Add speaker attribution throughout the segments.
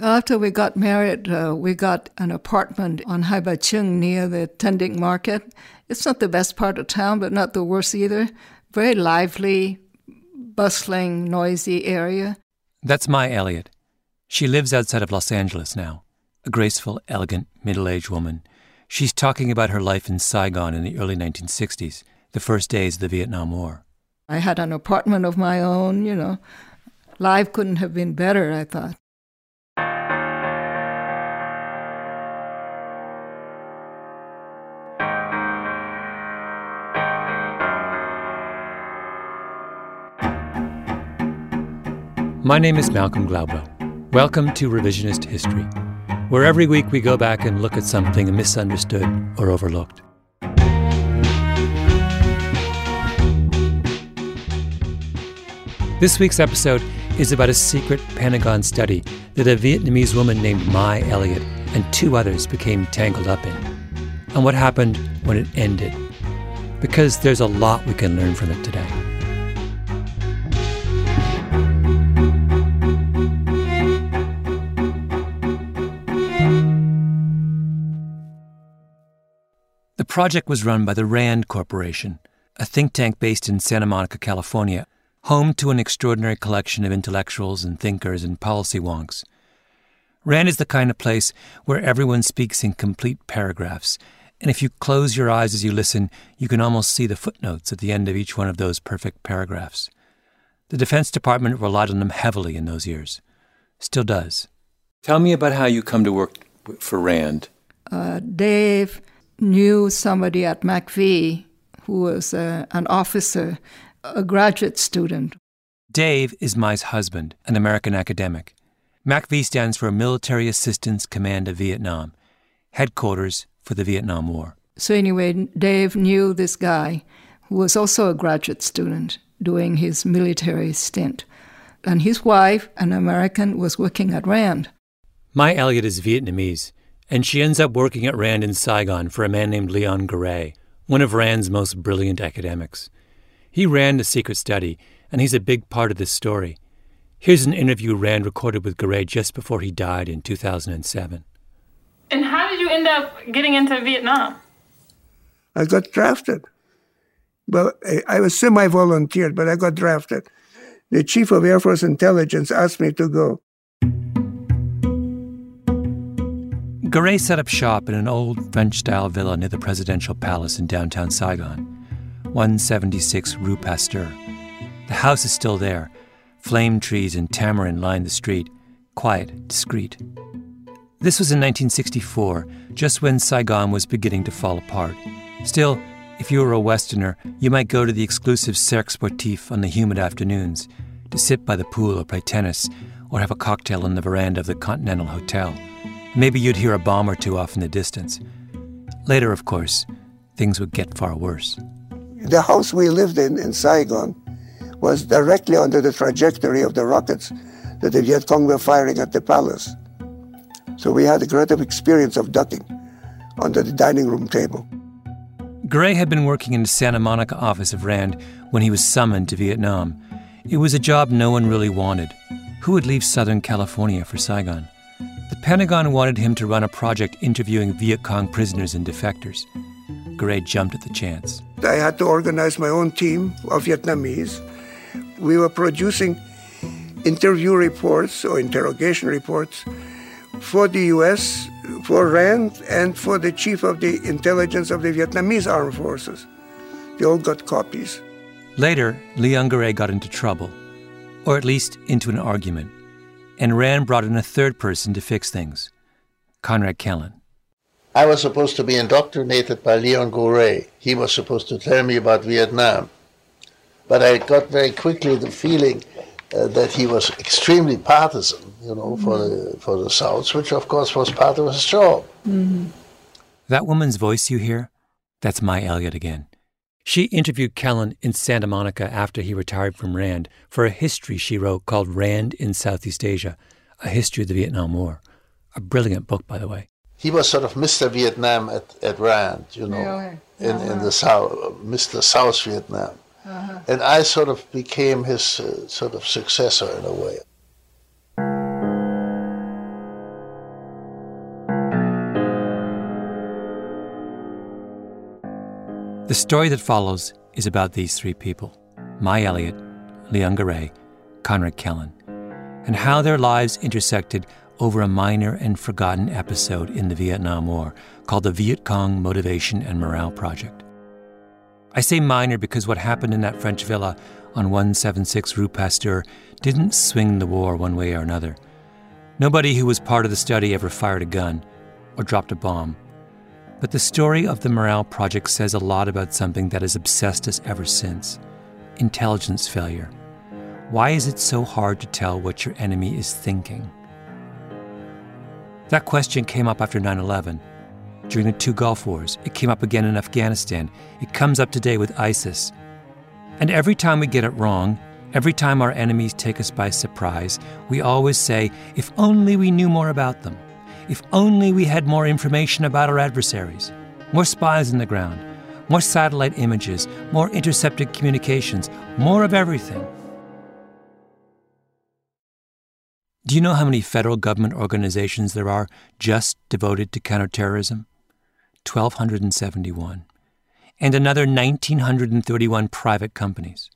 Speaker 1: After we got married, uh, we got an apartment on Hai Ba Trung near the Tan Dinh Market. It's not the best part of town, but not the worst either. Very lively, bustling, noisy area.
Speaker 2: That's Mai Elliott. She lives outside of Los Angeles now, a graceful, elegant, middle aged woman. She's talking about her life in Saigon in the early 1960s, the first days of the Vietnam War.
Speaker 1: I had an apartment of my own, you know. Life couldn't have been better, I thought.
Speaker 2: My name is Malcolm Gladwell. Welcome to Revisionist History, where every week we go back and look at something misunderstood or overlooked. This week's episode is about a secret Pentagon study that a Vietnamese woman named Mai Elliott and two others became tangled up in, and what happened when it ended. Because there's a lot we can learn from it today. Project was run by the RAND Corporation, a think tank based in Santa Monica, California, home to an extraordinary collection of intellectuals and thinkers and policy wonks. RAND is the kind of place where everyone speaks in complete paragraphs, and if you close your eyes as you listen, you can almost see the footnotes at the end of each one of those perfect paragraphs. The Defense Department relied on them heavily in those years. Still does. Tell me about how you come to work for RAND.
Speaker 1: Uh, Dave knew somebody at MACV who was uh, an officer, a graduate student.
Speaker 2: Dave is Mai's husband, an American academic. MACV stands for Military Assistance Command of Vietnam, headquarters for the Vietnam War.
Speaker 1: So, anyway, Dave knew this guy who was also a graduate student doing his military stint. And his wife, an American, was working at RAND.
Speaker 2: Mai Elliott is Vietnamese, and she ends up working at RAND in Saigon for a man named Leon Gouré, one of RAND's most brilliant academics. He ran the secret study, and he's a big part of this story. Here's an interview Rand recorded with Gouré just before he died in 2007.
Speaker 3: And how did you end up getting into Vietnam?
Speaker 4: I got drafted. Well, I, I was semi volunteered, but I got drafted. The chief of Air Force intelligence asked me to go.
Speaker 2: Gouré set up shop in an old French style villa near the presidential palace in downtown Saigon, 176 Rue Pasteur. The house is still there. Flame trees and tamarind line the street, quiet, discreet. This was in 1964, just when Saigon was beginning to fall apart. Still, if you were a Westerner, you might go to the exclusive Cercle Sportif on the humid afternoons to sit by the pool or play tennis or have a cocktail on the veranda of the Continental Hotel. Maybe you'd hear a bomb or two off in the distance. Later, of course, things would get far worse.
Speaker 4: The house we lived in in Saigon was directly under the trajectory of the rockets that the Viet Cong were firing at the palace. So we had a great experience of ducking under the dining room table.
Speaker 2: Gouré had been working in the Santa Monica office of RAND when he was summoned to Vietnam. It was a job no one really wanted. Who would leave Southern California for Saigon? The Pentagon wanted him to run a project interviewing Viet Cong prisoners and defectors. Gouré jumped at the chance.
Speaker 4: I had to organize my own team of Vietnamese. We were producing interview reports or interrogation reports for the U.S., for RAND, and for the chief of the intelligence of the Vietnamese armed forces. They all got copies.
Speaker 2: Later, Leon Gouré got into trouble, or at least into an argument and Rand brought in a third person to fix things Conrad Kellen.
Speaker 5: I was supposed to be indoctrinated by Leon Gouré. He was supposed to tell me about Vietnam. But I got very quickly the feeling uh, that he was extremely partisan, you know, mm-hmm. for, the, for the South, which of course was part of his job. Mm-hmm.
Speaker 2: That woman's voice you hear, that's Mai Elliott again. She interviewed Kellen in Santa Monica after he retired from RAND for a history she wrote called RAND in Southeast Asia, a history of the Vietnam War. A brilliant book, by the way.
Speaker 5: He was sort of Mr. Vietnam at, at RAND, you know, uh-huh. in, in the South, Mr. South Vietnam. Uh-huh. And I sort of became his uh, sort of successor in a way.
Speaker 2: The story that follows is about these three people Mai Elliott, Leon Gouré, Conrad Kellen, and how their lives intersected over a minor and forgotten episode in the Vietnam War called the Viet Cong Motivation and Morale Project. I say minor because what happened in that French villa on 176 Rue Pasteur didn't swing the war one way or another. Nobody who was part of the study ever fired a gun or dropped a bomb but the story of the Morale Project says a lot about something that has obsessed us ever since intelligence failure. Why is it so hard to tell what your enemy is thinking? That question came up after 9 11. During the two Gulf Wars, it came up again in Afghanistan. It comes up today with ISIS. And every time we get it wrong, every time our enemies take us by surprise, we always say, if only we knew more about them. If only we had more information about our adversaries, more spies in the ground, more satellite images, more intercepted communications, more of everything. Do you know how many federal government organizations there are just devoted to counterterrorism? 1,271. And another 1,931 private companies.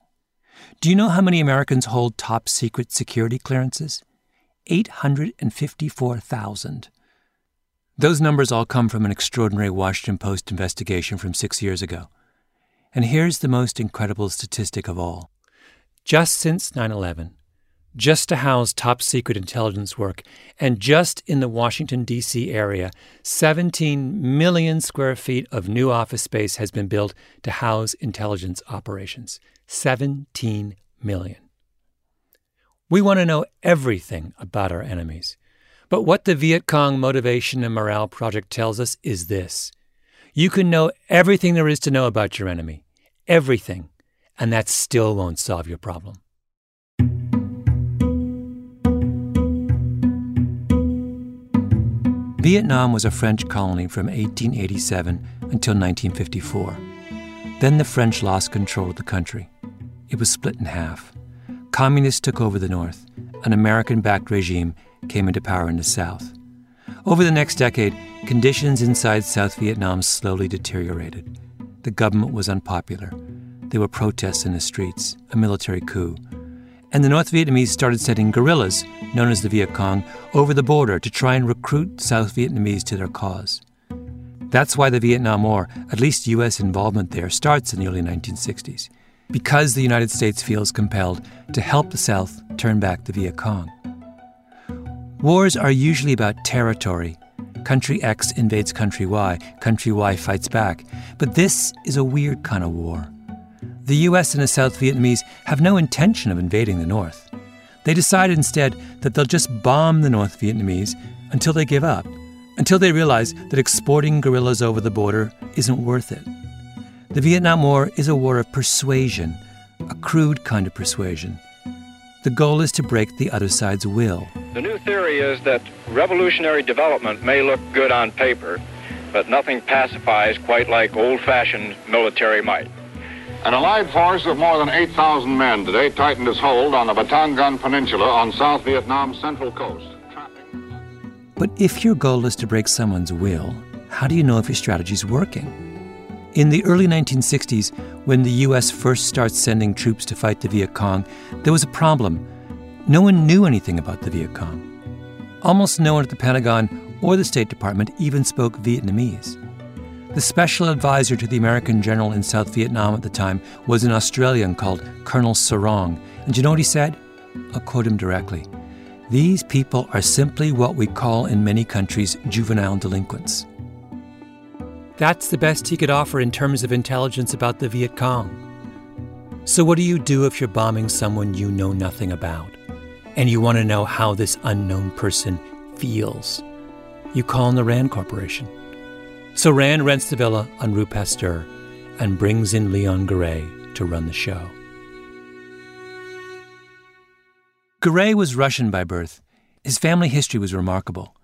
Speaker 2: Do you know how many Americans hold top secret security clearances? 854,000. Those numbers all come from an extraordinary Washington Post investigation from six years ago. And here's the most incredible statistic of all. Just since 9 11, just to house top secret intelligence work, and just in the Washington, D.C. area, 17 million square feet of new office space has been built to house intelligence operations. 17 million. We want to know everything about our enemies. But what the Viet Cong Motivation and Morale Project tells us is this you can know everything there is to know about your enemy, everything, and that still won't solve your problem. Vietnam was a French colony from 1887 until 1954. Then the French lost control of the country. It was split in half. Communists took over the north. An American backed regime came into power in the South. Over the next decade, conditions inside South Vietnam slowly deteriorated. The government was unpopular. There were protests in the streets, a military coup. and the North Vietnamese started sending guerrillas, known as the Viet Cong, over the border to try and recruit South Vietnamese to their cause. That's why the Vietnam War, at least U.S. involvement there, starts in the early 1960s, because the United States feels compelled to help the South turn back the Viet Cong. Wars are usually about territory. Country X invades country Y, country Y fights back. But this is a weird kind of war. The US and the South Vietnamese have no intention of invading the North. They decide instead that they'll just bomb the North Vietnamese until they give up, until they realize that exporting guerrillas over the border isn't worth it. The Vietnam War is a war of persuasion, a crude kind of persuasion. The goal is to break the other side's will.
Speaker 6: The new theory is that revolutionary development may look good on paper, but nothing pacifies quite like old fashioned military might.
Speaker 7: An allied force of more than 8,000 men today tightened its hold on the Batangan Peninsula on South Vietnam's central coast.
Speaker 2: But if your goal is to break someone's will, how do you know if your strategy is working? In the early 1960s, when the US first starts sending troops to fight the Viet Cong, there was a problem. No one knew anything about the Viet Cong. Almost no one at the Pentagon or the State Department even spoke Vietnamese. The special advisor to the American general in South Vietnam at the time was an Australian called Colonel Serong. And you know what he said? I'll quote him directly These people are simply what we call in many countries juvenile delinquents. That's the best he could offer in terms of intelligence about the Viet Cong. So, what do you do if you're bombing someone you know nothing about and you want to know how this unknown person feels? You call in the Rand Corporation. So, Rand rents the villa on Rue Pasteur and brings in Leon Gouré to run the show. Gouré was Russian by birth. His family history was remarkable.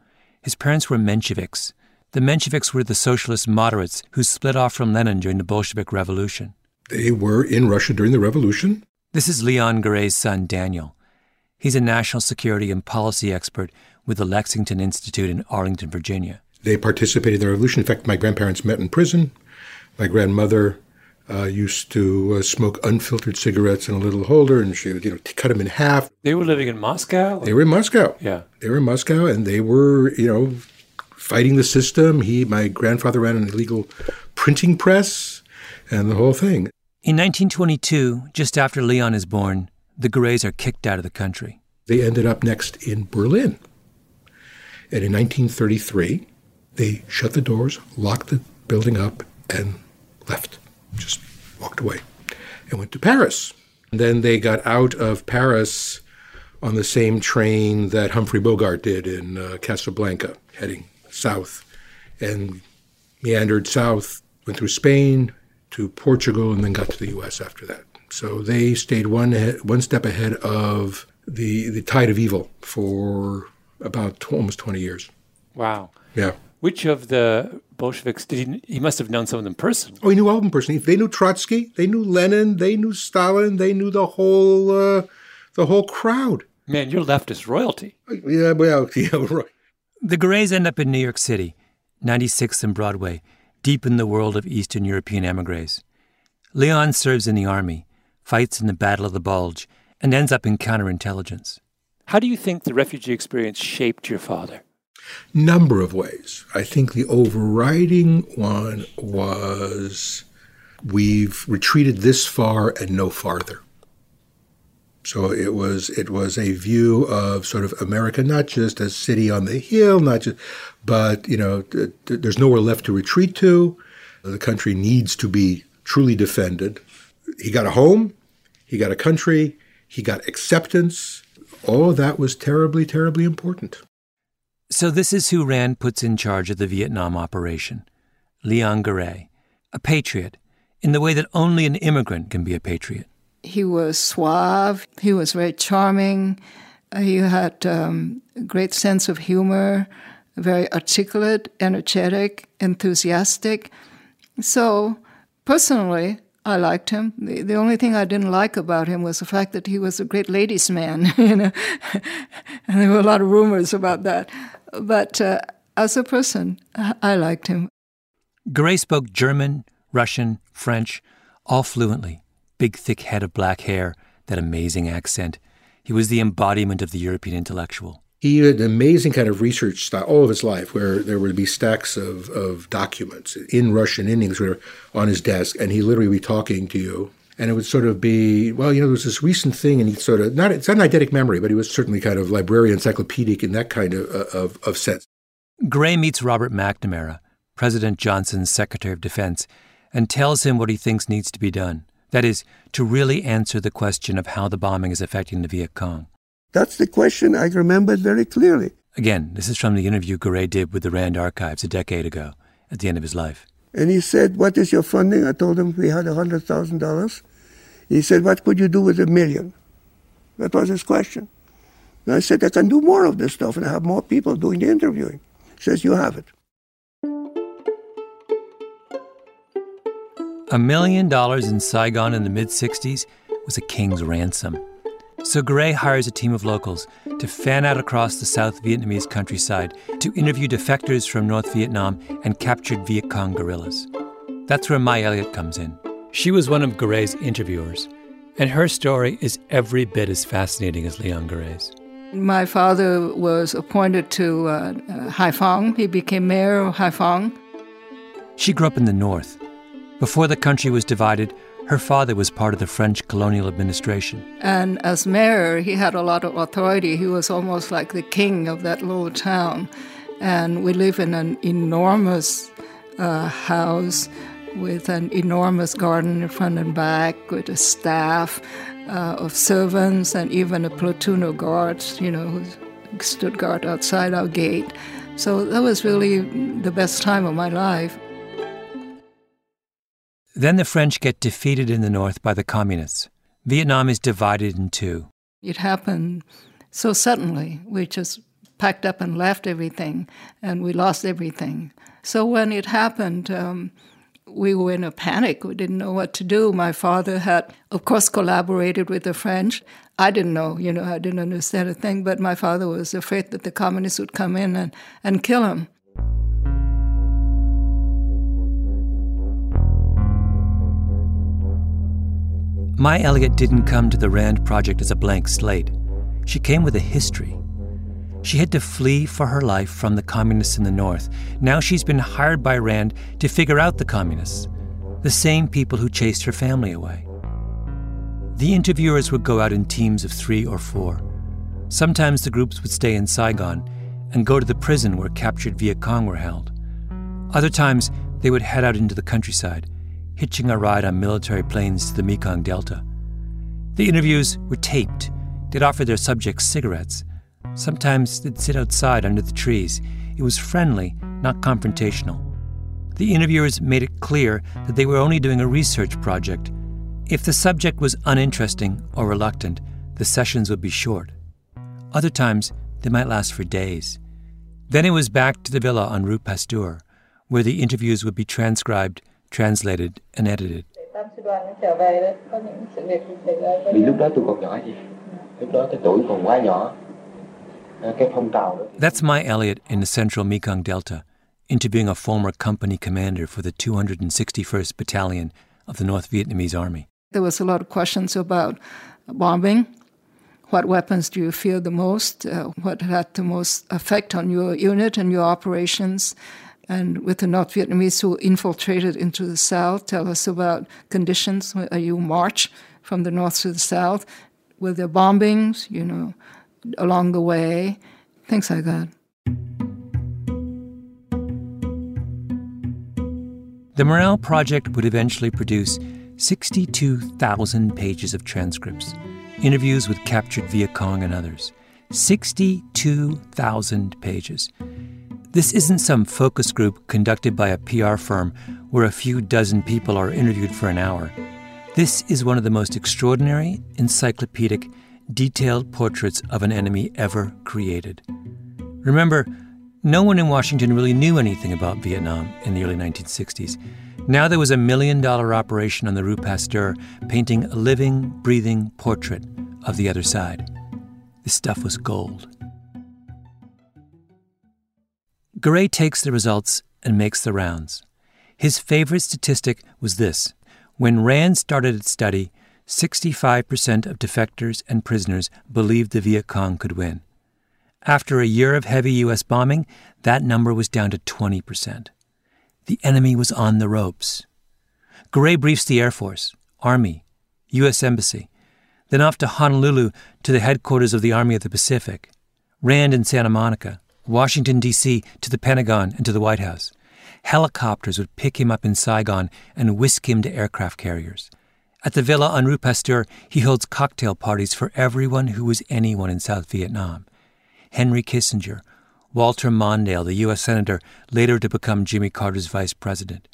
Speaker 2: His parents were Mensheviks, the Mensheviks were the socialist moderates who split off from Lenin during the Bolshevik Revolution.
Speaker 8: They were in Russia during the revolution.
Speaker 2: This is Leon Gouré's son, Daniel. He's a national security and policy expert with the Lexington Institute in Arlington, Virginia.
Speaker 8: They participated in the revolution. In fact, my grandparents met in prison. My grandmother uh, used to uh, smoke unfiltered cigarettes in a little holder, and she would, you know, cut them in half.
Speaker 2: They were living in Moscow.
Speaker 8: They were in Moscow.
Speaker 2: Yeah,
Speaker 8: they were in Moscow, and they were, you know, fighting the system. He, my grandfather ran an illegal printing press and the whole thing.
Speaker 2: In 1922, just after Leon is born, the Gourés are kicked out of the country.
Speaker 8: They ended up next in Berlin. And in 1933, they shut the doors, locked the building up, and left. Just walked away and went to Paris. And then they got out of Paris on the same train that Humphrey Bogart did in uh, Casablanca, heading south and meandered south, went through Spain to Portugal, and then got to the U.S. after that. So they stayed one one step ahead of the the tide of evil for about t- almost 20 years.
Speaker 2: Wow.
Speaker 8: Yeah.
Speaker 2: Which of the Bolsheviks did he? He must have known some of them personally.
Speaker 8: Oh, he knew all of them personally. They knew Trotsky. They knew Lenin. They knew Stalin. They knew the whole uh, the whole crowd.
Speaker 2: Man, you're leftist royalty.
Speaker 8: Yeah, well, yeah, right.
Speaker 2: The Gourés end up in New York City, 96th and Broadway, deep in the world of Eastern European emigres. Leon serves in the army, fights in the Battle of the Bulge, and ends up in counterintelligence. How do you think the refugee experience shaped your father?
Speaker 8: Number of ways. I think the overriding one was we've retreated this far and no farther. So it was it was a view of sort of America, not just a city on the hill, not just, but you know, th- th- there's nowhere left to retreat to. The country needs to be truly defended. He got a home, he got a country, he got acceptance. All of that was terribly, terribly important.
Speaker 2: So this is who Rand puts in charge of the Vietnam operation, Leon Gouré, a patriot, in the way that only an immigrant can be a patriot.
Speaker 1: He was suave. He was very charming. He had um, a great sense of humor, very articulate, energetic, enthusiastic. So, personally, I liked him. The, the only thing I didn't like about him was the fact that he was a great ladies' man, you know, and there were a lot of rumors about that. But uh, as a person, I liked him.
Speaker 2: Gouré spoke German, Russian, French, all fluently big thick head of black hair, that amazing accent. He was the embodiment of the European intellectual.
Speaker 8: He had an amazing kind of research style all of his life, where there would be stacks of, of documents in Russian, in English, on his desk, and he literally be talking to you. And it would sort of be, well, you know, there was this recent thing, and he sort of, not, it's not an eidetic memory, but he was certainly kind of librarian, encyclopedic in that kind of, uh, of, of sense.
Speaker 2: Gouré meets Robert McNamara, President Johnson's Secretary of Defense, and tells him what he thinks needs to be done. That is, to really answer the question of how the bombing is affecting the Viet Cong.
Speaker 4: That's the question I remember very clearly.
Speaker 2: Again, this is from the interview Gouré did with the Rand Archives a decade ago, at the end of his life.
Speaker 4: And he said, What is your funding? I told him we had $100,000. He said, What could you do with a million? That was his question. And I said, I can do more of this stuff and have more people doing the interviewing. He says, You have it.
Speaker 2: A million dollars in Saigon in the mid 60s was a king's ransom. So Gouré hires a team of locals to fan out across the South Vietnamese countryside to interview defectors from North Vietnam and captured Viet Cong guerrillas. That's where Mai Elliott comes in. She was one of Gouré's interviewers, and her story is every bit as fascinating as Leon Gouré's.
Speaker 1: My father was appointed to uh, uh, Haiphong. He became mayor of Haiphong.
Speaker 2: She grew up in the north. Before the country was divided, her father was part of the French colonial administration.
Speaker 1: And as mayor, he had a lot of authority. He was almost like the king of that little town. And we live in an enormous uh, house with an enormous garden in front and back, with a staff uh, of servants and even a platoon of guards, you know, who stood guard outside our gate. So that was really the best time of my life.
Speaker 2: Then the French get defeated in the north by the communists. Vietnam is divided in two.
Speaker 1: It happened so suddenly. We just packed up and left everything, and we lost everything. So when it happened, um, we were in a panic. We didn't know what to do. My father had, of course, collaborated with the French. I didn't know, you know, I didn't understand a thing, but my father was afraid that the communists would come in and, and kill him.
Speaker 2: Mai Elliott didn't come to the Rand Project as a blank slate. She came with a history. She had to flee for her life from the communists in the North. Now she's been hired by Rand to figure out the communists, the same people who chased her family away. The interviewers would go out in teams of three or four. Sometimes the groups would stay in Saigon and go to the prison where captured Viet Cong were held. Other times, they would head out into the countryside hitching a ride on military planes to the Mekong Delta. The interviews were taped. They'd offer their subjects cigarettes. Sometimes they'd sit outside under the trees. It was friendly, not confrontational. The interviewers made it clear that they were only doing a research project. If the subject was uninteresting or reluctant, the sessions would be short. Other times, they might last for days. Then it was back to the villa on Rue Pasteur, where the interviews would be transcribed translated and edited. That's Mai Elliott in the central Mekong Delta, interviewing a former company commander for the 261st Battalion of the North Vietnamese Army.
Speaker 1: There was a lot of questions about bombing. What weapons do you fear the most? Uh, what had the most effect on your unit and your operations? And with the North Vietnamese who infiltrated into the south. Tell us about conditions. Are You march from the north to the south. Were there bombings, you know, along the way? Things like that.
Speaker 2: The Morale Project would eventually produce 62,000 pages of transcripts, interviews with captured Viet Cong and others. 62,000 pages. This isn't some focus group conducted by a PR firm where a few dozen people are interviewed for an hour. This is one of the most extraordinary, encyclopedic, detailed portraits of an enemy ever created. Remember, no one in Washington really knew anything about Vietnam in the early 1960s. Now there was a million dollar operation on the Rue Pasteur painting a living, breathing portrait of the other side. This stuff was gold. Gouré takes the results and makes the rounds. His favorite statistic was this when Rand started its study, 65% of defectors and prisoners believed the Viet Cong could win. After a year of heavy U.S. bombing, that number was down to 20%. The enemy was on the ropes. Gouré briefs the Air Force, Army, U.S. Embassy, then off to Honolulu to the headquarters of the Army of the Pacific, Rand in Santa Monica, Washington, D.C. to the Pentagon and to the White House. Helicopters would pick him up in Saigon and whisk him to aircraft carriers. At the villa on Rue Pasteur, he holds cocktail parties for everyone who was anyone in South Vietnam. Henry Kissinger, Walter Mondale, the U.S. Senator, later to become Jimmy Carter's vice president.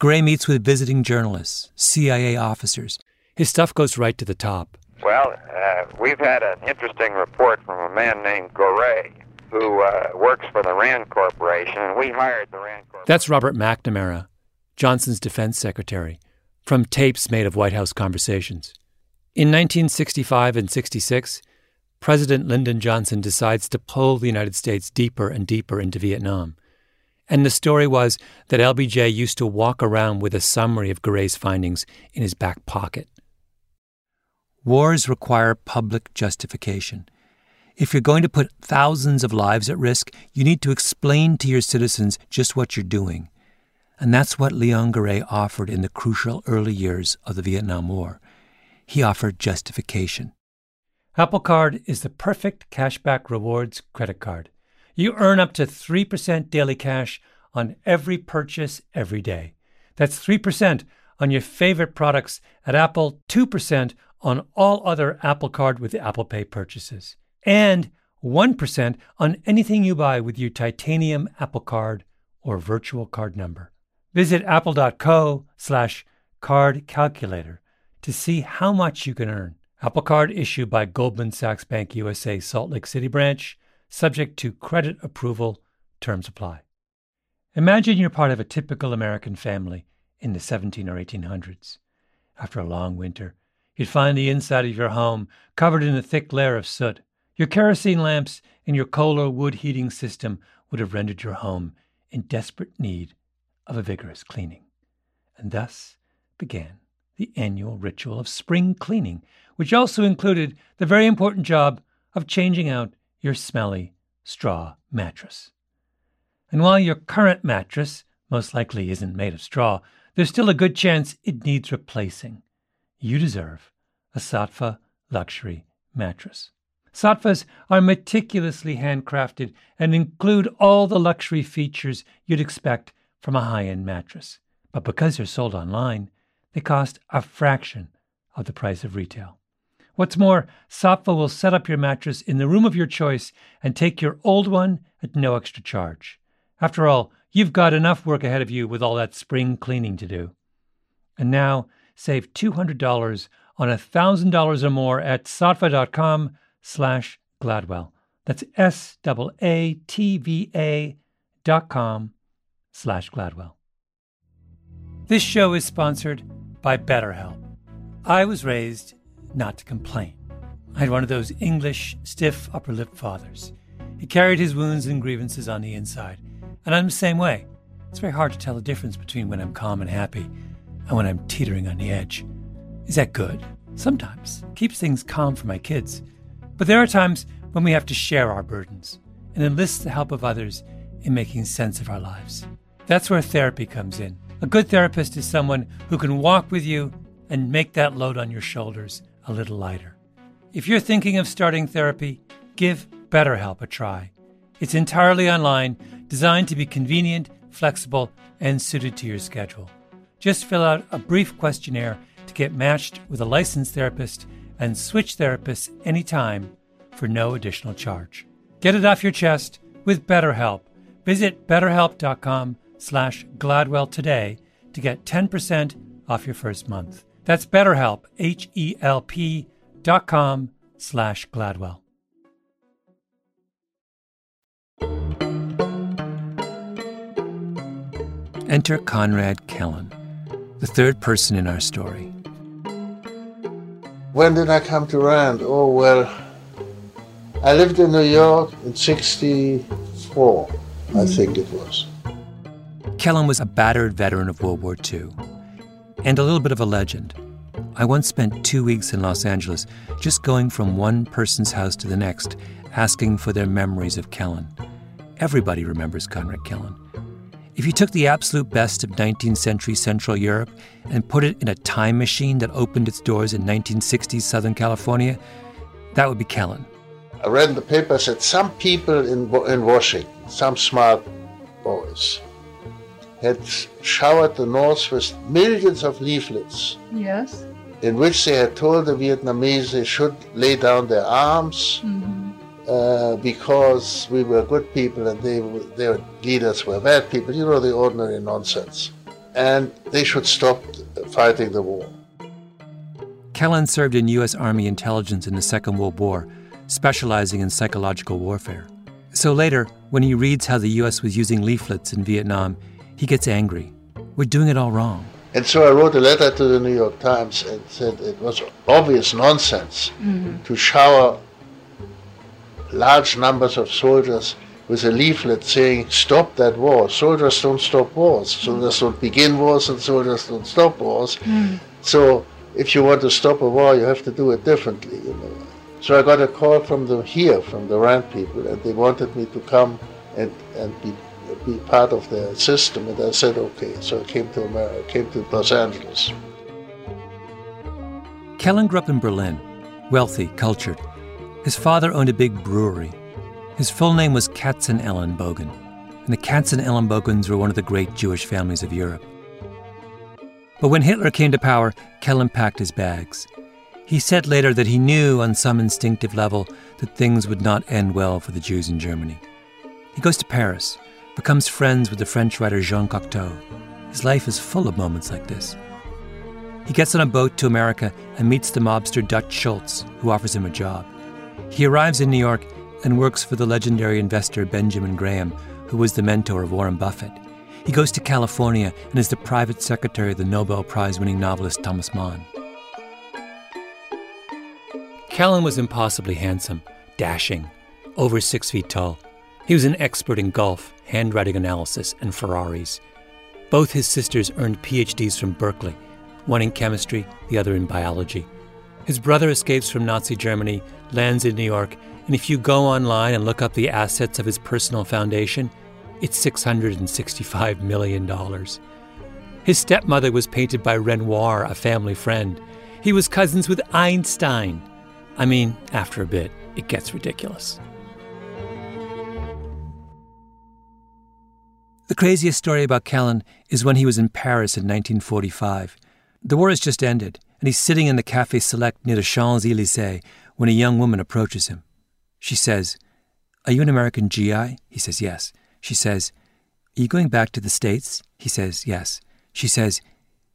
Speaker 2: Gouré meets with visiting journalists, CIA officers. His stuff goes right to the top.
Speaker 9: Well, uh, we've had an interesting report from a man named Gouré who uh, works for the Rand Corporation, and we hired the Rand Corporation.
Speaker 2: That's Robert McNamara, Johnson's defense secretary from tapes made of White House conversations. In 1965 and 66, President Lyndon Johnson decides to pull the United States deeper and deeper into Vietnam. And the story was that LBJ used to walk around with a summary of Gouré's findings in his back pocket. Wars require public justification. If you're going to put thousands of lives at risk, you need to explain to your citizens just what you're doing. And that's what Leon Gouré offered in the crucial early years of the Vietnam War. He offered justification. Apple Card is the perfect cashback rewards credit card. You earn up to 3% daily cash on every purchase every day. That's 3% on your favorite products at Apple, 2% on all other Apple Card with Apple Pay purchases, and 1% on anything you buy with your titanium Apple Card or virtual card number. Visit apple.co slash card calculator to see how much you can earn. Apple Card issued by Goldman Sachs Bank USA Salt Lake City branch, subject to credit approval, terms apply. Imagine you're part of a typical American family in the 17 or 1800s. After a long winter, you'd find the inside of your home covered in a thick layer of soot. Your kerosene lamps and your coal or wood heating system would have rendered your home in desperate need of a vigorous cleaning. And thus began the annual ritual of spring cleaning, which also included the very important job of changing out your smelly straw mattress. And while your current mattress most likely isn't made of straw, there's still a good chance it needs replacing. You deserve a Saatva luxury mattress. Saatvas are meticulously handcrafted and include all the luxury features you'd expect from a high end mattress. But because they're sold online, they cost a fraction of the price of retail. What's more, Saatva will set up your mattress in the room of your choice and take your old one at no extra charge. After all, you've got enough work ahead of you with all that spring cleaning to do. And now, save $200 on $1,000 or more at saatva.com slash Gladwell. That's S-A-A-T-V-A dot com slash Gladwell. This show is sponsored by BetterHelp. I was raised not to complain. I had one of those English, stiff upper lip fathers. He carried his wounds and grievances on the inside, and I'm the same way. It's very hard to tell the difference between when I'm calm and happy and when I'm teetering on the edge. Is that good? Sometimes. Keeps things calm for my kids. But there are times when we have to share our burdens and enlist the help of others in making sense of our lives. That's where therapy comes in. A good therapist is someone who can walk with you and make that load on your shoulders a little lighter. If you're thinking of starting therapy, give BetterHelp a try. It's entirely online, designed to be convenient, flexible, and suited to your schedule. Just fill out a brief questionnaire to get matched with a licensed therapist and switch therapists anytime for no additional charge. Get it off your chest with BetterHelp. Visit betterhelp.com slash Gladwell today to get 10% off your first month. That's BetterHelp, H-E-L-P dot com slash Gladwell. Enter Conrad Kellen, the third person in our story.
Speaker 5: When did I come to Rand? Oh, well, I lived in New York in 64, I hmm. think it was.
Speaker 2: Kellen was a battered veteran of World War II and a little bit of a legend. I once spent two weeks in Los Angeles just going from one person's house to the next, asking for their memories of Kellen. Everybody remembers Conrad Kellen. If you took the absolute best of 19th century Central Europe and put it in a time machine that opened its doors in 1960s Southern California, that would be Kellen.
Speaker 5: I read in the papers that some people in, in Washington, some smart boys, had showered the North with millions of leaflets.
Speaker 1: Yes.
Speaker 5: In which they had told the Vietnamese they should lay down their arms mm-hmm. Uh, because we were good people and they, their leaders were bad people. You know, the ordinary nonsense. And they should stop fighting the war.
Speaker 2: Kellen served in U.S. Army intelligence in the Second World War, specializing in psychological warfare. So later, when he reads how the U.S. was using leaflets in Vietnam, he gets angry. We're doing it all wrong.
Speaker 5: And so I wrote a letter to the New York Times and said it was obvious nonsense mm-hmm. to shower large numbers of soldiers with a leaflet saying, Stop that war. Soldiers don't stop wars. Soldiers don't begin wars and soldiers don't stop wars. Mm. So if you want to stop a war, you have to do it differently, you know. So I got a call from them here, from the RAND people, and they wanted me to come and, and be be part of their system. And I said, okay. So I came to America, I came to Los Angeles.
Speaker 2: Kellen grew up in Berlin, wealthy, cultured. His father owned a big brewery. His full name was Katzen Ellenbogen, and the Katzen Ellenbogens were one of the great Jewish families of Europe. But when Hitler came to power, Kellen packed his bags. He said later that he knew on some instinctive level that things would not end well for the Jews in Germany. He goes to Paris, becomes friends with the French writer Jean Cocteau. His life is full of moments like this. He gets on a boat to America and meets the mobster Dutch Schultz, who offers him a job. He arrives in New York and works for the legendary investor Benjamin Graham, who was the mentor of Warren Buffett. He goes to California and is the private secretary of the Nobel Prize winning novelist Thomas Mann. Kellen was impossibly handsome, dashing, over six feet tall. He was an expert in golf, handwriting analysis, and Ferraris. Both his sisters earned PhDs from Berkeley, one in chemistry, the other in biology. His brother escapes from Nazi Germany, lands in New York, and if you go online and look up the assets of his personal foundation, it's $665 million. His stepmother was painted by Renoir, a family friend. He was cousins with Einstein. I mean, after a bit, it gets ridiculous. The craziest story about Kellen is when he was in Paris in 1945. The war has just ended, and he's sitting in the Café Select near the Champs Elysees when a young woman approaches him. She says, Are you an American GI? He says, Yes. She says, Are you going back to the States? He says, Yes. She says,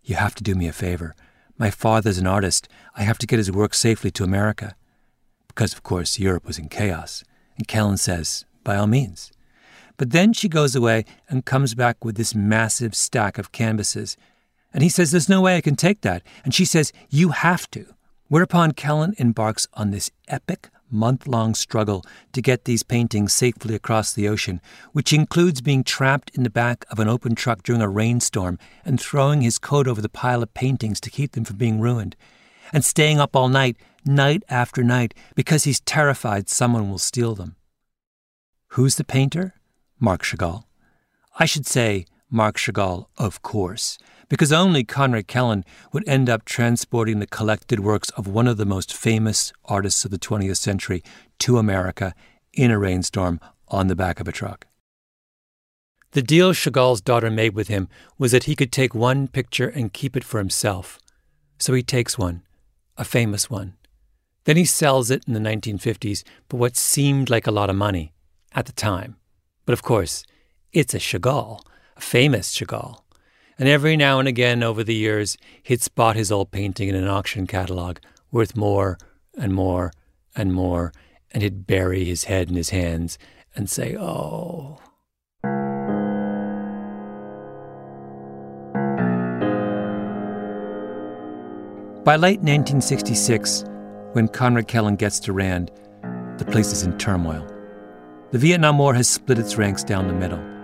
Speaker 2: You have to do me a favor. My father's an artist. I have to get his work safely to America. Because, of course, Europe was in chaos. And Kellen says, By all means. But then she goes away and comes back with this massive stack of canvases. And he says, There's no way I can take that. And she says, You have to. Whereupon Kellen embarks on this epic month long struggle to get these paintings safely across the ocean, which includes being trapped in the back of an open truck during a rainstorm and throwing his coat over the pile of paintings to keep them from being ruined, and staying up all night, night after night, because he's terrified someone will steal them. Who's the painter? Marc Chagall. I should say Marc Chagall, of course, because only Conrad Kellen would end up transporting the collected works of one of the most famous artists of the 20th century to America in a rainstorm on the back of a truck. The deal Chagall's daughter made with him was that he could take one picture and keep it for himself. So he takes one, a famous one. Then he sells it in the 1950s for what seemed like a lot of money at the time. But of course, it's a Chagall, a famous Chagall. And every now and again over the years, he'd spot his old painting in an auction catalog worth more and more and more, and he'd bury his head in his hands and say, Oh. By late 1966, when Conrad Kellen gets to Rand, the place is in turmoil. The Vietnam War has split its ranks down the middle.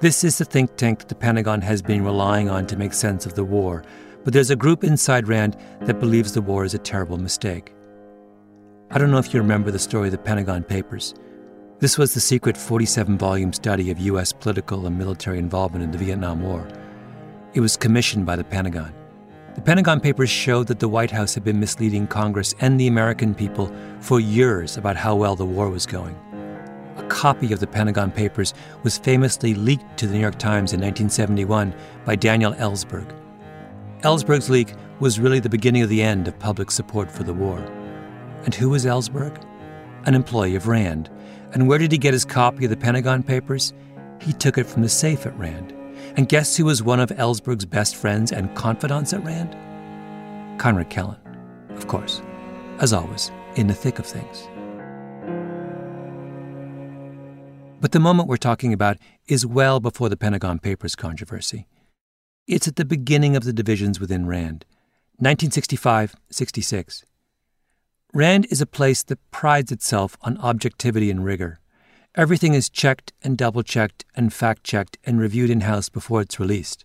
Speaker 2: This is the think tank that the Pentagon has been relying on to make sense of the war, but there's a group inside RAND that believes the war is a terrible mistake. I don't know if you remember the story of the Pentagon Papers. This was the secret 47 volume study of U.S. political and military involvement in the Vietnam War. It was commissioned by the Pentagon. The Pentagon Papers showed that the White House had been misleading Congress and the American people for years about how well the war was going. Copy of the Pentagon Papers was famously leaked to the New York Times in 1971 by Daniel Ellsberg. Ellsberg's leak was really the beginning of the end of public support for the war. And who was Ellsberg? An employee of RAND. And where did he get his copy of the Pentagon Papers? He took it from the safe at RAND. And guess who was one of Ellsberg's best friends and confidants at Rand? Conrad Kellen, of course, as always, in the thick of things. But the moment we're talking about is well before the Pentagon Papers controversy. It's at the beginning of the divisions within RAND, 1965 66. RAND is a place that prides itself on objectivity and rigor. Everything is checked and double checked and fact checked and reviewed in house before it's released.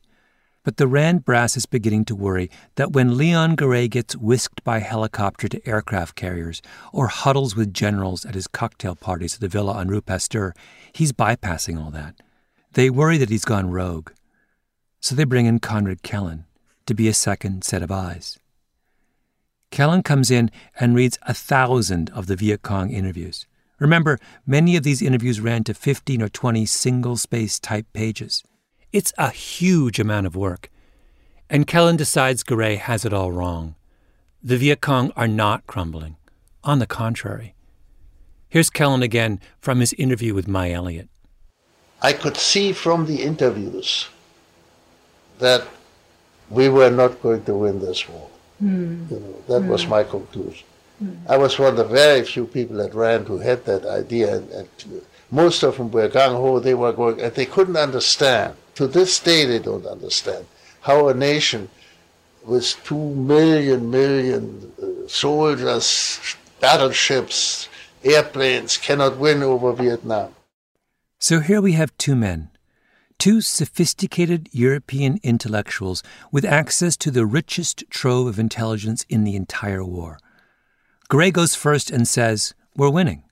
Speaker 2: But the Rand brass is beginning to worry that when Leon Gouré gets whisked by helicopter to aircraft carriers or huddles with generals at his cocktail parties at the villa on Rue Pasteur, he's bypassing all that. They worry that he's gone rogue. So they bring in Conrad Kellen to be a second set of eyes. Kellen comes in and reads a thousand of the Viet Cong interviews. Remember, many of these interviews ran to 15 or 20 single space type pages. It's a huge amount of work. And Kellen decides Gouré has it all wrong. The Viet Cong are not crumbling. On the contrary. Here's Kellen again from his interview with Mai Elliott.
Speaker 5: I could see from the interviews that we were not going to win this war. Mm. You know, that mm. was my conclusion. Mm. I was one of the very few people at RAND who had that idea, and, and most of them were gung ho. They were going, and they couldn't understand. To this day, they don't understand how a nation with two million million uh, soldiers, battleships, airplanes cannot win over Vietnam.
Speaker 2: So here we have two men, two sophisticated European intellectuals with access to the richest trove of intelligence in the entire war. Gouré goes first and says, We're winning.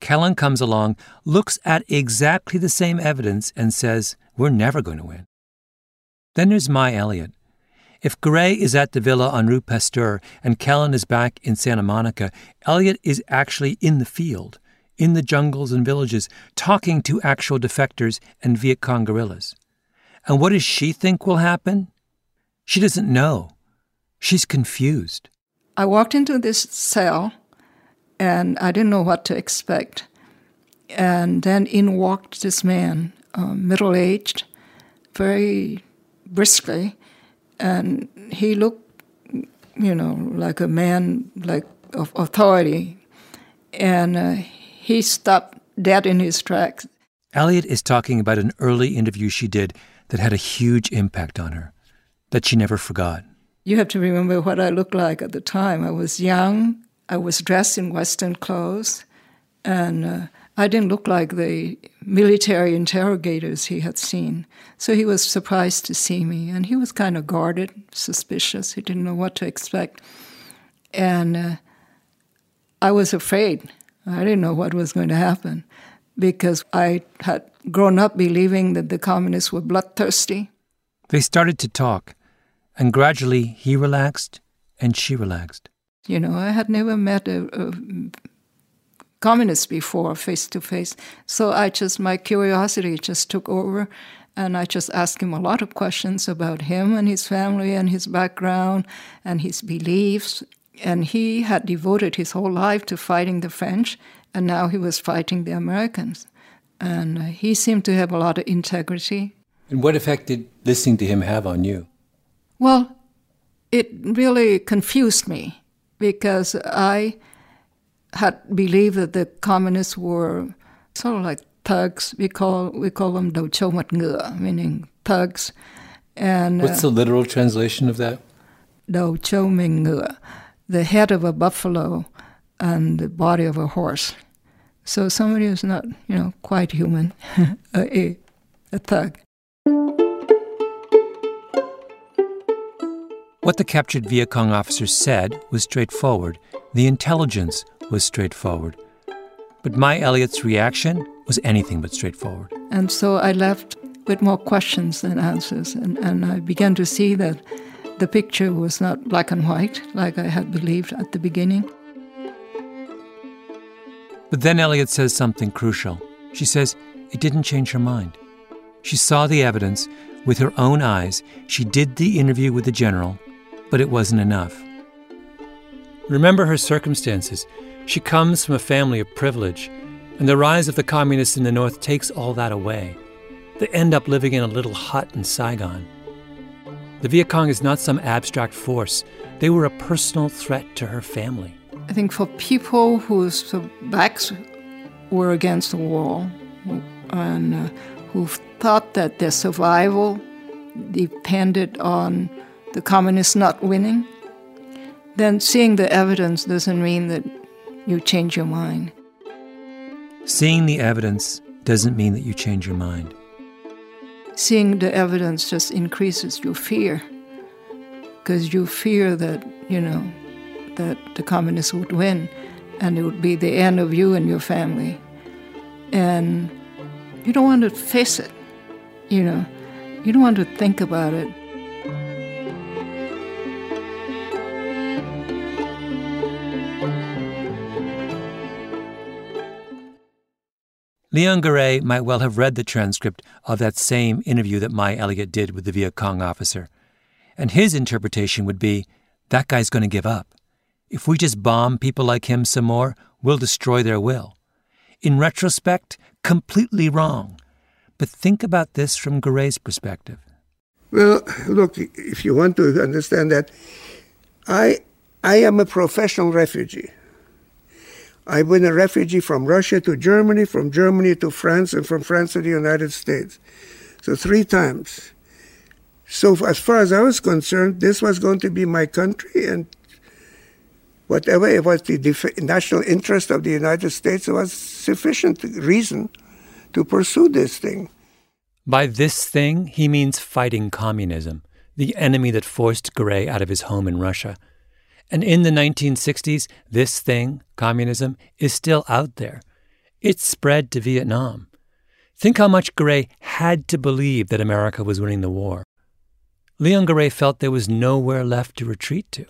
Speaker 2: Kellen comes along, looks at exactly the same evidence, and says, We're never going to win. Then there's Mai Elliott. If Gouré is at the villa on Rue Pasteur and Kellen is back in Santa Monica, Elliott is actually in the field, in the jungles and villages, talking to actual defectors and Viet Cong guerrillas. And what does she think will happen? She doesn't know. She's confused.
Speaker 1: I walked into this cell and I didn't know what to expect. And then in walked this man, uh, middle aged, very briskly, and he looked, you know, like a man like of authority. And uh, he stopped dead in his tracks.
Speaker 2: Elliott is talking about an early interview she did that had a huge impact on her, that she never forgot.
Speaker 1: You have to remember what I looked like at the time. I was young, I was dressed in Western clothes, and uh, I didn't look like the military interrogators he had seen. So he was surprised to see me, and he was kind of guarded, suspicious. He didn't know what to expect. And uh, I was afraid. I didn't know what was going to happen because I had grown up believing that the communists were bloodthirsty.
Speaker 2: They started to talk. And gradually he relaxed and she relaxed.
Speaker 1: You know, I had never met a, a communist before face to face. So I just, my curiosity just took over. And I just asked him a lot of questions about him and his family and his background and his beliefs. And he had devoted his whole life to fighting the French, and now he was fighting the Americans. And uh, he seemed to have a lot of integrity.
Speaker 2: And what effect did listening to him have on you?
Speaker 1: Well, it really confused me because I had believed that the communists were sort of like thugs. We call we call them mặt ngựa, meaning thugs. And
Speaker 2: what's uh, the literal translation of that?
Speaker 1: Mình ngựa, the head of a buffalo and the body of a horse. So somebody who's not, you know, quite human, a, a thug.
Speaker 2: What the captured Viet Cong officer said was straightforward. The intelligence was straightforward. But Mai Elliott's reaction was anything but straightforward.
Speaker 1: And so I left with more questions than answers. And, and I began to see that the picture was not black and white like I had believed at the beginning.
Speaker 2: But then Elliott says something crucial. She says it didn't change her mind. She saw the evidence with her own eyes. She did the interview with the general, but it wasn't enough. Remember her circumstances. She comes from a family of privilege, and the rise of the communists in the North takes all that away. They end up living in a little hut in Saigon. The Viet Cong is not some abstract force, they were a personal threat to her family.
Speaker 1: I think for people whose backs were against the wall and uh, who thought that their survival depended on the communists not winning, then seeing the evidence doesn't mean that you change your mind.
Speaker 2: Seeing the evidence doesn't mean that you change your mind.
Speaker 1: Seeing the evidence just increases your fear because you fear that, you know, that the communists would win and it would be the end of you and your family. And you don't want to face it, you know, you don't want to think about it.
Speaker 2: Leon Gouré might well have read the transcript of that same interview that Mai Elliott did with the Viet Cong officer. And his interpretation would be that guy's going to give up. If we just bomb people like him some more, we'll destroy their will. In retrospect, completely wrong. But think about this from Gouré's perspective.
Speaker 4: Well, look, if you want to understand that, I, I am a professional refugee. I've been a refugee from Russia to Germany, from Germany to France, and from France to the United States. So three times. So as far as I was concerned, this was going to be my country, and whatever it was the national interest of the United States was sufficient reason to pursue this thing.
Speaker 2: By this thing, he means fighting communism, the enemy that forced Gouré out of his home in Russia. And in the 1960s, this thing, communism, is still out there. It spread to Vietnam. Think how much Gouré had to believe that America was winning the war. Leon Gouré felt there was nowhere left to retreat to.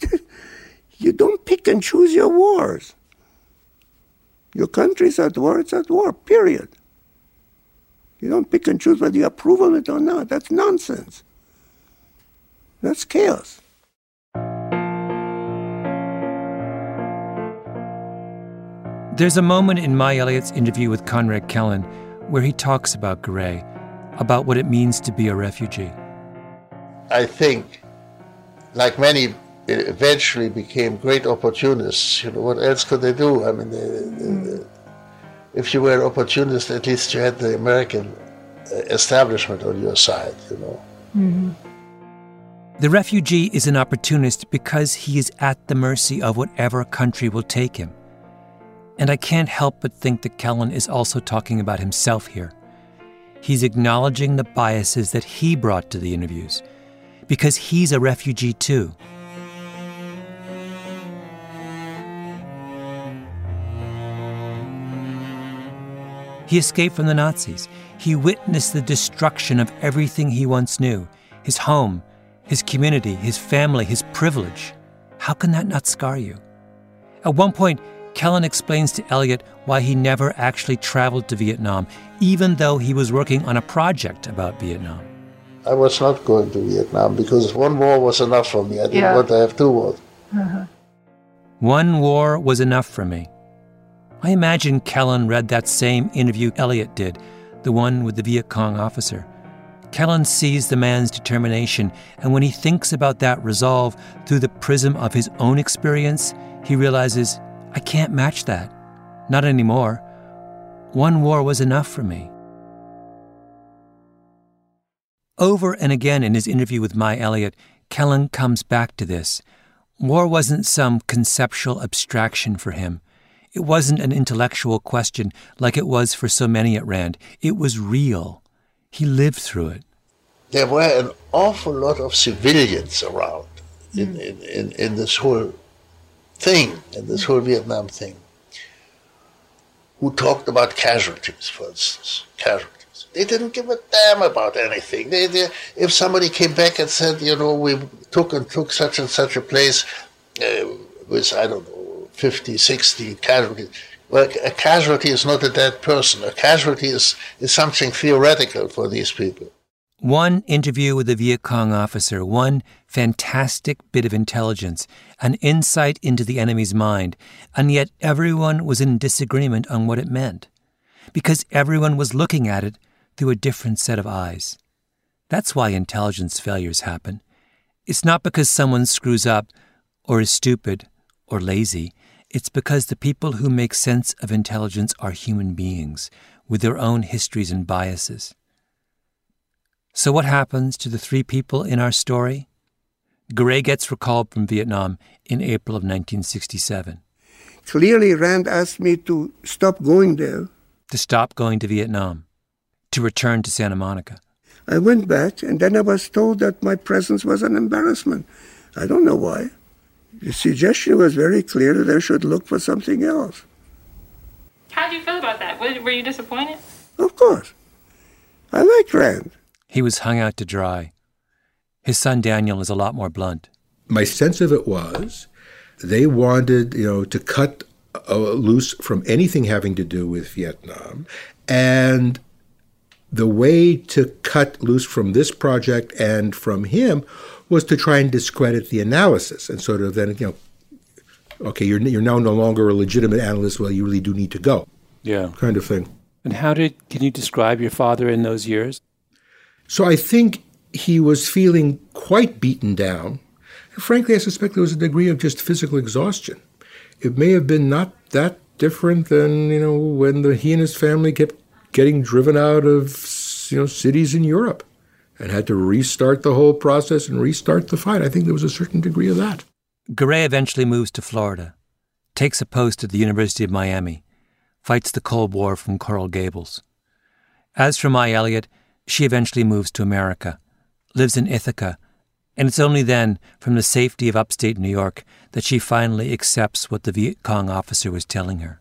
Speaker 4: you don't pick and choose your wars. Your country's at war, it's at war, period. You don't pick and choose whether you approve of it or not. That's nonsense. That's chaos.
Speaker 2: There's a moment in Mai Elliott's interview with Conrad Kellen where he talks about Gouré, about what it means to be a refugee.
Speaker 5: I think, like many, eventually became great opportunists. You know, what else could they do? I mean, they, they, they, if you were an opportunist, at least you had the American uh, establishment on your side, you know. Mm-hmm.
Speaker 2: The refugee is an opportunist because he is at the mercy of whatever country will take him. And I can't help but think that Kellen is also talking about himself here. He's acknowledging the biases that he brought to the interviews, because he's a refugee too. He escaped from the Nazis. He witnessed the destruction of everything he once knew his home, his community, his family, his privilege. How can that not scar you? At one point, Kellen explains to Elliott why he never actually traveled to Vietnam, even though he was working on a project about Vietnam.
Speaker 5: I was not going to Vietnam because one war was enough for me. I didn't yeah. want to have two wars. Uh-huh.
Speaker 2: One war was enough for me. I imagine Kellen read that same interview Elliott did, the one with the Viet Cong officer. Kellen sees the man's determination, and when he thinks about that resolve through the prism of his own experience, he realizes I can't match that. Not anymore. One war was enough for me. Over and again in his interview with Mai Elliott, Kellen comes back to this. War wasn't some conceptual abstraction for him. It wasn't an intellectual question like it was for so many at Rand. It was real. He lived through it.
Speaker 5: there were an awful lot of civilians around in, hmm. in, in, in this whole thing, in this whole Vietnam thing, who talked about casualties, for instance, casualties. They didn't give a damn about anything. They, they, if somebody came back and said, you know, we took and took such and such a place uh, with, I don't know, 50, 60 casualties, well, a casualty is not a dead person. A casualty is, is something theoretical for these people.
Speaker 2: One interview with a Viet Cong officer, one fantastic bit of intelligence, an insight into the enemy's mind, and yet everyone was in disagreement on what it meant, because everyone was looking at it through a different set of eyes. That's why intelligence failures happen. It's not because someone screws up, or is stupid, or lazy. It's because the people who make sense of intelligence are human beings with their own histories and biases. So, what happens to the three people in our story? Gouré gets recalled from Vietnam in April of 1967.
Speaker 4: Clearly, Rand asked me to stop going there.
Speaker 2: To stop going to Vietnam, to return to Santa Monica.
Speaker 4: I went back, and then I was told that my presence was an embarrassment. I don't know why. The suggestion was very clear that I should look for something else.
Speaker 3: How do you feel about that? Were you disappointed?
Speaker 4: Of course. I like Rand.
Speaker 2: He was hung out to dry. His son Daniel is a lot more blunt.
Speaker 8: My sense of it was they wanted, you know, to cut uh, loose from anything having to do with Vietnam. And the way to cut loose from this project and from him was to try and discredit the analysis and sort of then, you know, okay, you're, you're now no longer a legitimate analyst. Well, you really do need to go.
Speaker 2: Yeah.
Speaker 8: Kind of thing.
Speaker 2: And how did, can you describe your father in those years?
Speaker 8: So I think he was feeling quite beaten down. And frankly, I suspect there was a degree of just physical exhaustion. It may have been not that different than, you know, when the, he and his family kept getting driven out of, you know, cities in Europe and had to restart the whole process and restart the fight. I think there was a certain degree of that.
Speaker 2: Gouré eventually moves to Florida, takes a post at the University of Miami, fights the Cold War from Coral Gables. As for Mai Elliott, she eventually moves to America, lives in Ithaca, and it's only then, from the safety of upstate New York, that she finally accepts what the Viet Cong officer was telling her.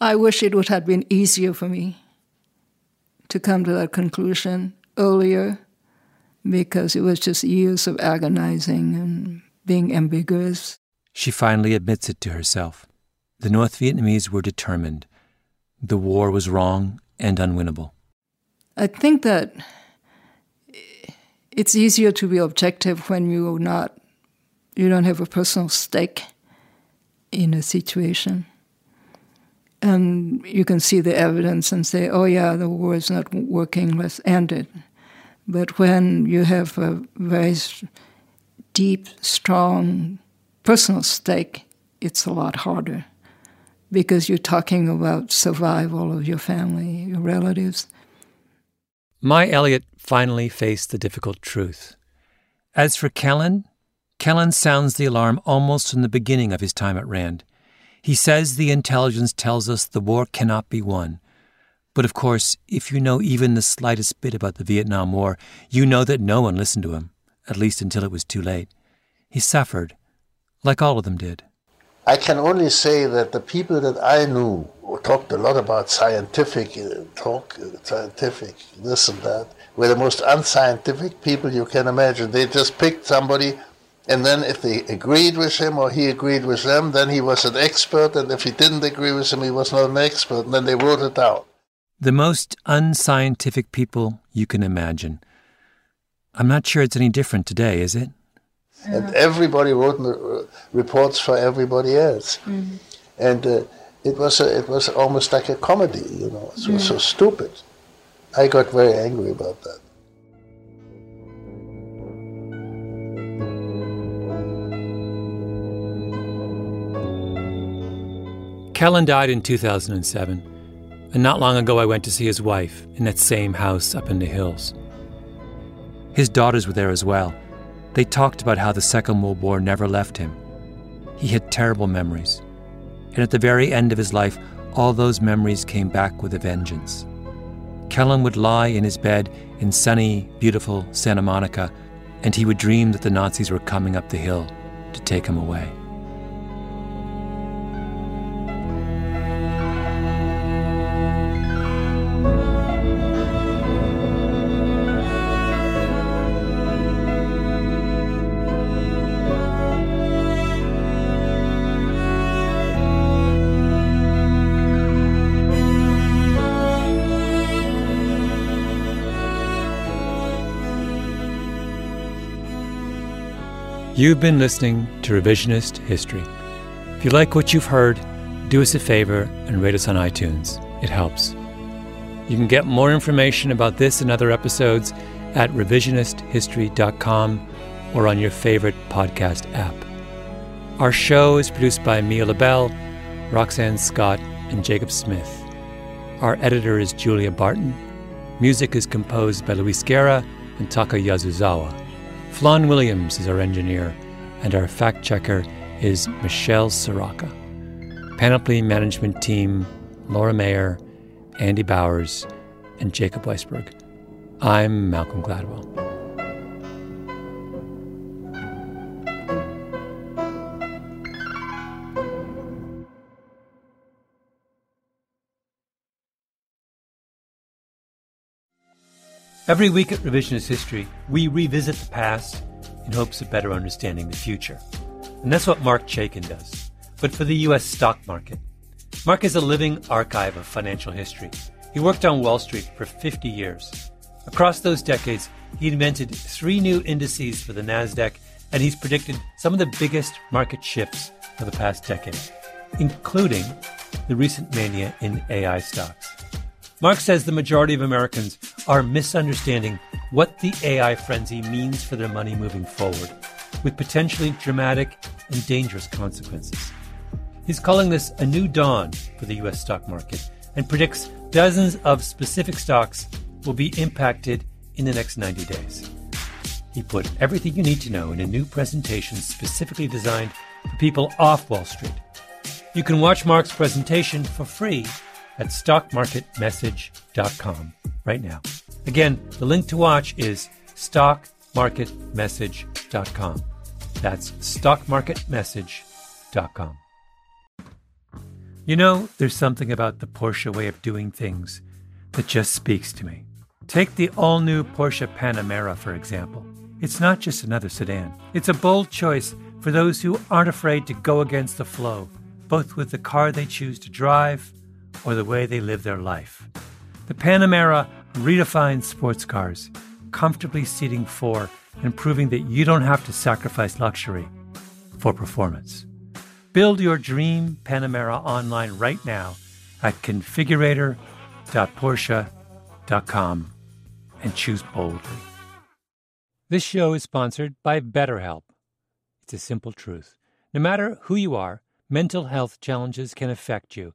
Speaker 1: I wish it would have been easier for me to come to that conclusion earlier because it was just years of agonizing and being ambiguous.
Speaker 2: She finally admits it to herself. The North Vietnamese were determined. The war was wrong and unwinnable.
Speaker 1: I think that it's easier to be objective when you're not, you don't have a personal stake in a situation. And you can see the evidence and say, oh, yeah, the war is not working, let's end it. But when you have a very deep, strong personal stake, it's a lot harder because you're talking about survival of your family, your relatives.
Speaker 2: Mai Elliott finally faced the difficult truth. As for Kellen, Kellen sounds the alarm almost from the beginning of his time at Rand. He says the intelligence tells us the war cannot be won. But of course, if you know even the slightest bit about the Vietnam War, you know that no one listened to him, at least until it was too late. He suffered, like all of them did.
Speaker 5: I can only say that the people that I knew talked a lot about scientific uh, talk, uh, scientific this and that, were the most unscientific people you can imagine. They just picked somebody, and then if they agreed with him or he agreed with them, then he was an expert, and if he didn't agree with him, he was not an expert, and then they wrote it down.
Speaker 2: The most unscientific people you can imagine. I'm not sure it's any different today, is it?
Speaker 5: And everybody wrote uh, reports for everybody else. Mm-hmm. And uh, it was a, it was almost like a comedy, you know. It was mm. so stupid. I got very angry about that.
Speaker 2: Kellen died in 2007, and not long ago I went to see his wife in that same house up in the hills. His daughters were there as well. They talked about how the Second World War never left him. He had terrible memories and at the very end of his life, all those memories came back with a vengeance. Kellen would lie in his bed in sunny, beautiful Santa Monica, and he would dream that the Nazis were coming up the hill to take him away. You've been listening to Revisionist History. If you like what you've heard, do us a favor and rate us on iTunes. It helps. You can get more information about this and other episodes at revisionisthistory.com or on your favorite podcast app. Our show is produced by Mia LaBelle, Roxanne Scott, and Jacob Smith. Our editor is Julia Barton. Music is composed by Luis Guerra and Taka Yasuzawa. Flawn Williams is our engineer, and our fact checker is Michelle Ciarrocca. Panoply Management Team Laura Mayer, Andy Bowers, and Jacob Weisberg. I'm Malcolm Gladwell. Every week at Revisionist History, we revisit the past in hopes of better understanding the future. And that's what Marc Chaikin does, but for the U.S. stock market. Marc is a living archive of financial history. He worked on Wall Street for 50 years. Across those decades, he invented three new indices for the NASDAQ, and he's predicted some of the biggest market shifts of the past decade, including the recent mania in AI stocks. Marc says the majority of Americans are misunderstanding what the AI frenzy means for their money moving forward, with potentially dramatic and dangerous consequences. He's calling this a new dawn for the U.S. stock market and predicts dozens of specific stocks will be impacted in the next 90 days. He put everything you need to know in a new presentation specifically designed for people off Wall Street. You can watch Marc's presentation for free at stockmarketmessage.com right now. Again, the link to watch is stockmarketmessage.com. That's stockmarketmessage.com. You know, there's something about the Porsche way of doing things that just speaks to me. Take the all new Porsche Panamera, for example. It's not just another sedan, it's a bold choice for those who aren't afraid to go against the flow, both with the car they choose to drive or the way they live their life. The Panamera redefines sports cars, comfortably seating four and proving that you don't have to sacrifice luxury for performance. Build your dream Panamera online right now at configurator.porsche.com and choose boldly. This show is sponsored by BetterHelp. It's a simple truth. No matter who you are, mental health challenges can affect you